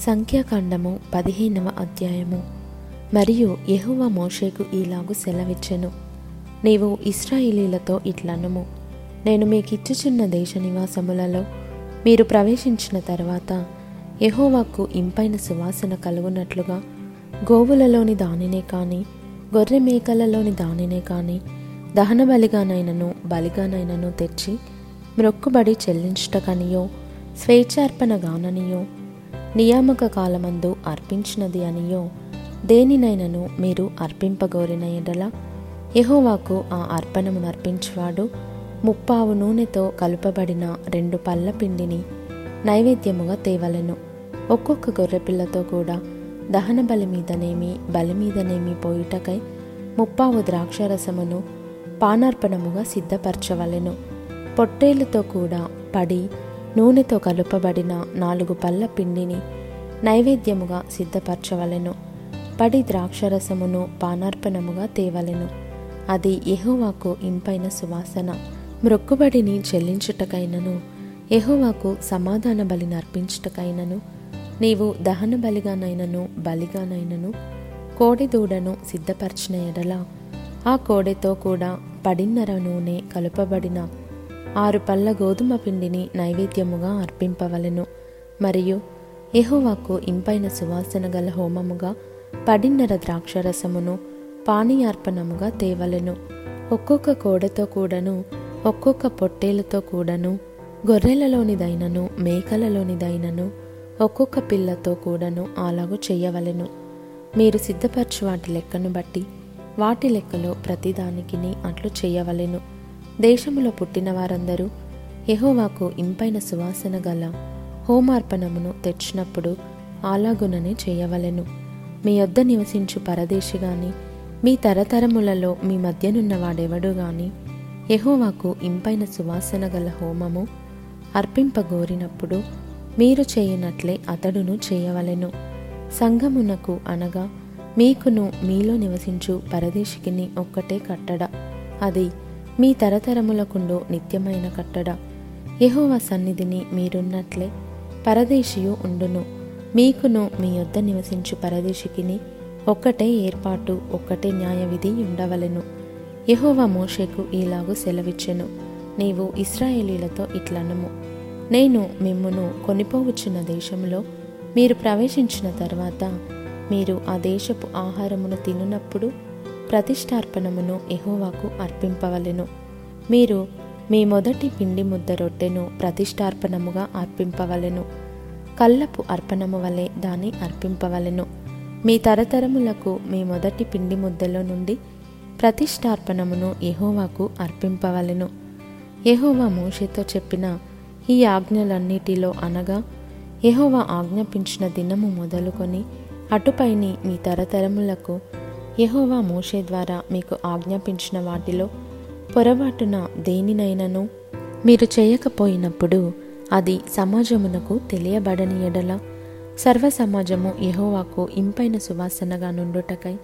సంఖ్యాకాండము పదిహేనవ అధ్యాయము. మరియు యహువ మోషేకు ఈలాగు సెలవిచ్చెను. నీవు ఇస్రాయిలీలతో ఇట్లనము. నేను మీకిచ్చుచున్న దేశ నివాసములలో మీరు ప్రవేశించిన తర్వాత యహోవాకు ఇంపైన సువాసన కలుగునట్లుగా గోవులలోని దానినే కాని గొర్రె మేకలలోని దానినే కాని దహన బలిగానైనను బలిగానైనను తెచ్చి మ్రొక్కుబడి చెల్లించుటకనియో స్వేచ్ఛార్పణగాననియో నియామక కాలమందు అర్పించినది అనియో దేనినైనను మీరు అర్పింపగోరిన ఎడల? యహోవాకు ఆ అర్పణమును అర్పించువాడు ముప్పావు నూనెతో కలుపబడిన రెండు పళ్ళ పిండిని నైవేద్యముగా తేవలెను. ఒక్కొక్క గొర్రెపిల్లతో కూడా దహన బలి మీదనేమి బలి మీదనేమి పోయుటకై ముప్పావు ద్రాక్షరసమును పానార్పణముగా సిద్ధపరచవలెను. పొట్టేలుతో కూడా పడి నూనెతో కలుపబడిన నాలుగు పళ్ళ పిండిని నైవేద్యముగా సిద్ధపరచవలెను. పడి ద్రాక్షరసమును పానార్పణముగా తేవలెను. అది ఎహోవాకు ఇంపైన సువాసన. మ్రొక్కుబడిని చెల్లించుటకైనను. ఎహోవాకు సమాధాన బలిని అర్పించుటకైనను నీవు దహన బలిగానైనను బలిగానైనను కోడి దూడను సిద్ధపరిచిన ఎడల. ఆ కోడెతో కూడా పడిన్నర నూనె కలుపబడిన ఆరు పళ్ళ గోధుమ పిండిని నైవేద్యముగా అర్పింపవలెను. మరియు ఎహోవాకు ఇంపైన సువాసన గల హోమముగా పడిన్నర ద్రాక్షరసమును పానీయార్పణముగా తేవలెను. ఒక్కొక్క కోడతో కూడను ఒక్కొక్క పొట్టేలతో కూడను గొర్రెలలోనిదైనను మేకలలోనిదైనను ఒక్కొక్క పిల్లతో కూడాను అలాగూ చేయవలెను. మీరు సిద్ధపరచు వాటి లెక్కను బట్టి వాటి లెక్కలో ప్రతిదానికిని అట్లు చేయవలెను. దేశములో పుట్టిన వారందరూ యహోవాకు ఇంపైన సువాసన గల హోమార్పణమును తెచ్చినప్పుడు అలాగుననే చేయవలెను. మీ యొద్ద నివసించు పరదేశి గాని మీ తరతరములలో మీ మధ్యనున్న వాడెవడు గాని యహోవాకు ఇంపైన సువాసన గల హోమము అర్పింపగోరినప్పుడు మీరు చేయనట్లే అతడును చేయవలెను. సంఘమునకు అనగా మీకును మీలో నివసించు పరదేశికిని ఒక్కటే కట్టడ. అది మీ తరతరములకుండు నిత్యమైన కట్టడ. యహోవ సన్నిధిని మీరున్నట్లే పరదేశియు ఉండును. మీకును మీ యొద్ద నివసించు పరదేశికిని ఒక్కటే ఏర్పాటు ఒక్కటే న్యాయవిధి ఉండవలెను. యహోవ మోషేకు ఈలాగు సెలవిచ్చెను. నీవు ఇస్రాయేలీలతో ఇట్లనము. నేను మిమ్మును కొనిపోవచ్చున్న దేశంలో మీరు ప్రవేశించిన తర్వాత మీరు ఆ దేశపు ఆహారమును తినునప్పుడు ప్రతిష్టార్పణమును ఎహోవాకు అర్పింపవలెను. మీరు మీ మొదటి పిండి ముద్ద రొట్టెను ప్రతిష్టార్పణముగా అర్పింపవలెను. కళ్ళపు అర్పణము వలె దాన్ని అర్పింపవలెను. మీ తరతరములకు మీ మొదటి పిండి ముద్దలో నుండి ప్రతిష్టార్పణమును ఎహోవాకు అర్పింపవలెను. ఎహోవా మోషేతో చెప్పిన ఈ ఆజ్ఞలన్నిటిలో అనగా ఎహోవా ఆజ్ఞాపించిన దినము మొదలుకొని అటుపైని మీ తరతరములకు యహోవా మోషే ద్వారా మీకు ఆజ్ఞాపించిన వాటిలో పొరపాటున దేనినైనను మీరు చేయకపోయినప్పుడు అది సమాజమునకు తెలియబడని ఎడల సర్వ సమాజము యహోవాకు ఇంపైన సువాసనగా నుండుటకై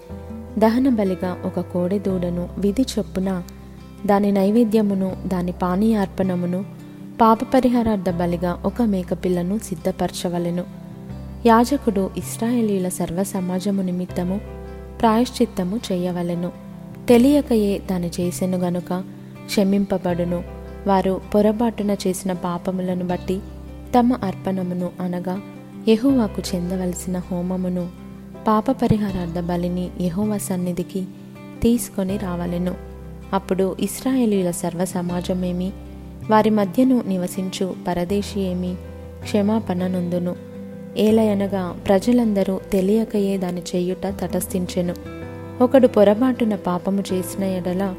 దహన బలిగా ఒక కోడెదూడను విధి చొప్పున దాని నైవేద్యమును దాని పానీయార్పణమును పాపపరిహారార్థ బలిగా ఒక మేకపిల్లను సిద్ధపరచవలెను. యాజకుడు ఇస్రాయేలీల సర్వ సమాజము నిమిత్తము ప్రాయశ్చిత్తము చేయవలెను. తెలియకయే తాను చేసెను గనుక క్షమింపబడును. వారు పొరపాటున చేసిన పాపములను బట్టి తమ అర్పణమును అనగా యెహోవాకు చెందవలసిన హోమమును పాప పరిహారార్థ బలిని యెహోవా సన్నిధికి తీసుకొని రావలెను. అప్పుడు ఇస్రాయేలీల సర్వ సమాజమేమి వారి మధ్యను నివసించు పరదేశి ఏమి క్షమాపణ నొందును. ఏలయనగా ప్రజలందరూ తెలియకయే దాని చేయుట తటస్థించెను. ఒకడు పొరపాటున పాపము చేసిన ఎడల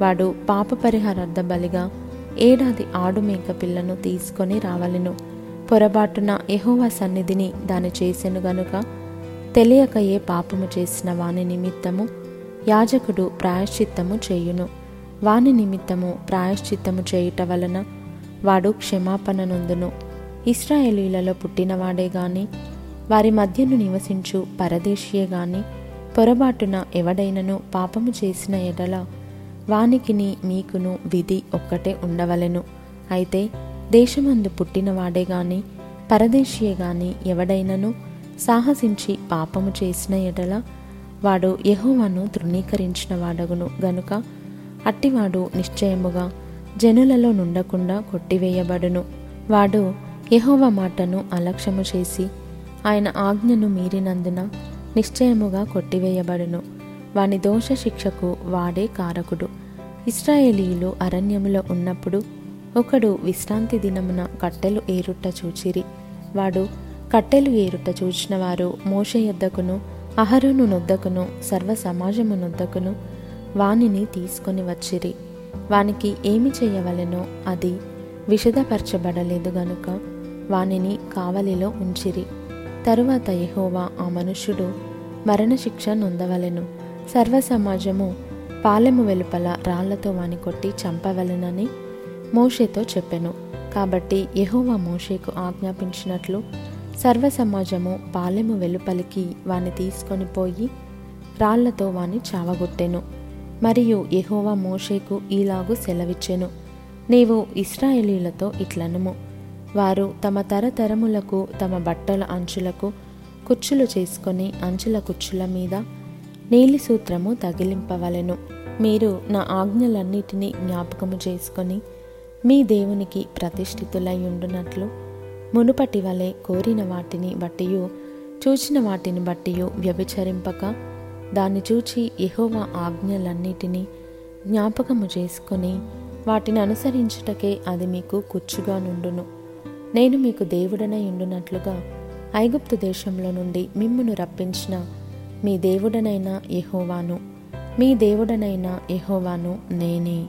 వాడు పాప పరిహారార్థ బలిగా ఏడాది ఆడు మేక పిల్లను తీసుకొని రావలెను. పొరపాటున యెహోవా సన్నిధిని దాని చేసెను గనుక తెలియకయే పాపము చేసిన వాని నిమిత్తము యాజకుడు ప్రాయశ్చిత్తము చేయును. వాని నిమిత్తము ప్రాయశ్చిత్తము చేయుట వలన వాడు క్షమాపణ నొందును. ఇస్రాయేలీలలో పుట్టినవాడే గాని వారి మధ్యను నివసించు పరదేశీయే గాని పొరపాటున ఎవడైనను పాపము చేసిన ఎడల వానికిని మీకును విధి ఒక్కటే ఉండవలెను. అయితే దేశమందు పుట్టినవాడే గాని పరదేశీయే గాని ఎవడైనను సాహసించి పాపము చేసిన ఎడల వాడు యెహోవాను తృణీకరించిన వాడగును గనుక అట్టివాడు నిశ్చయముగా జనులలో నుండకుండా కొట్టివేయబడును. వాడు యహోవ మాటను అలక్ష్యము చేసి ఆయన ఆజ్ఞను మీరినందున నిశ్చయముగా కొట్టివేయబడును. వాని దోష శిక్షకు వాడే కారకుడు. ఇస్రాయేలీయులు అరణ్యములో ఉన్నప్పుడు ఒకడు విశ్రాంతి దినమున కట్టెలు ఏరుట చూచిరి. వాడు కట్టెలు ఏరుట చూచిన వారు మోష యొద్దకును అహరోను నొద్దకును సర్వ సమాజము నొద్దకును వానిని తీసుకొని వచ్చిరి. వానికి ఏమి చేయవలెనో అది విషదపరచబడలేదు గనుక వానిని కావలిలో ఉంచిరి. తరువాత యహోవా ఆ మనుష్యుడు మరణశిక్ష నొందవలెను. సర్వ సమాజము పాలెము వెలుపల రాళ్ళతో వాని కొట్టి చంపవలెనని మోషేతో చెప్పెను. కాబట్టి యహోవా మోషేకు ఆజ్ఞాపించినట్లు సర్వ సమాజము పాలెము వెలుపలికి వాని తీసుకొని పోయి రాళ్ళతో వాని చావగొట్టెను. మరియు యహోవా మోషేకు ఈలాగు సెలవిచ్చెను. నీవు ఇస్రాయేలీలతో ఇట్లనుము. వారు తమ తరతరములకు తమ బట్టల అంచులకు కుచ్చులు చేసుకొని అంచుల కుచ్చుల మీద నీలి సూత్రము తగిలింపవలెను. మీరు నా ఆజ్ఞలన్నిటినీ జ్ఞాపకము చేసుకొని మీ దేవునికి ప్రతిష్ఠితులై ఉండునట్లు మునుపటి వలె కోరిన వాటిని బట్టియు చూచిన వాటిని బట్టియు వ్యభిచరింపక దాన్ని చూచి ఎహోవా ఆజ్ఞలన్నిటినీ జ్ఞాపకము చేసుకొని వాటిని అనుసరించుటకే అది మీకు కుచ్చుగా నుండును. నేను మీకు దేవుడనై ఉండునట్లుగా ఐగుప్తు దేశంలో నుండి మిమ్మును రప్పించిన మీ దేవుడనైన యహోవాను మీ దేవుడనైన యహోవాను నేనే.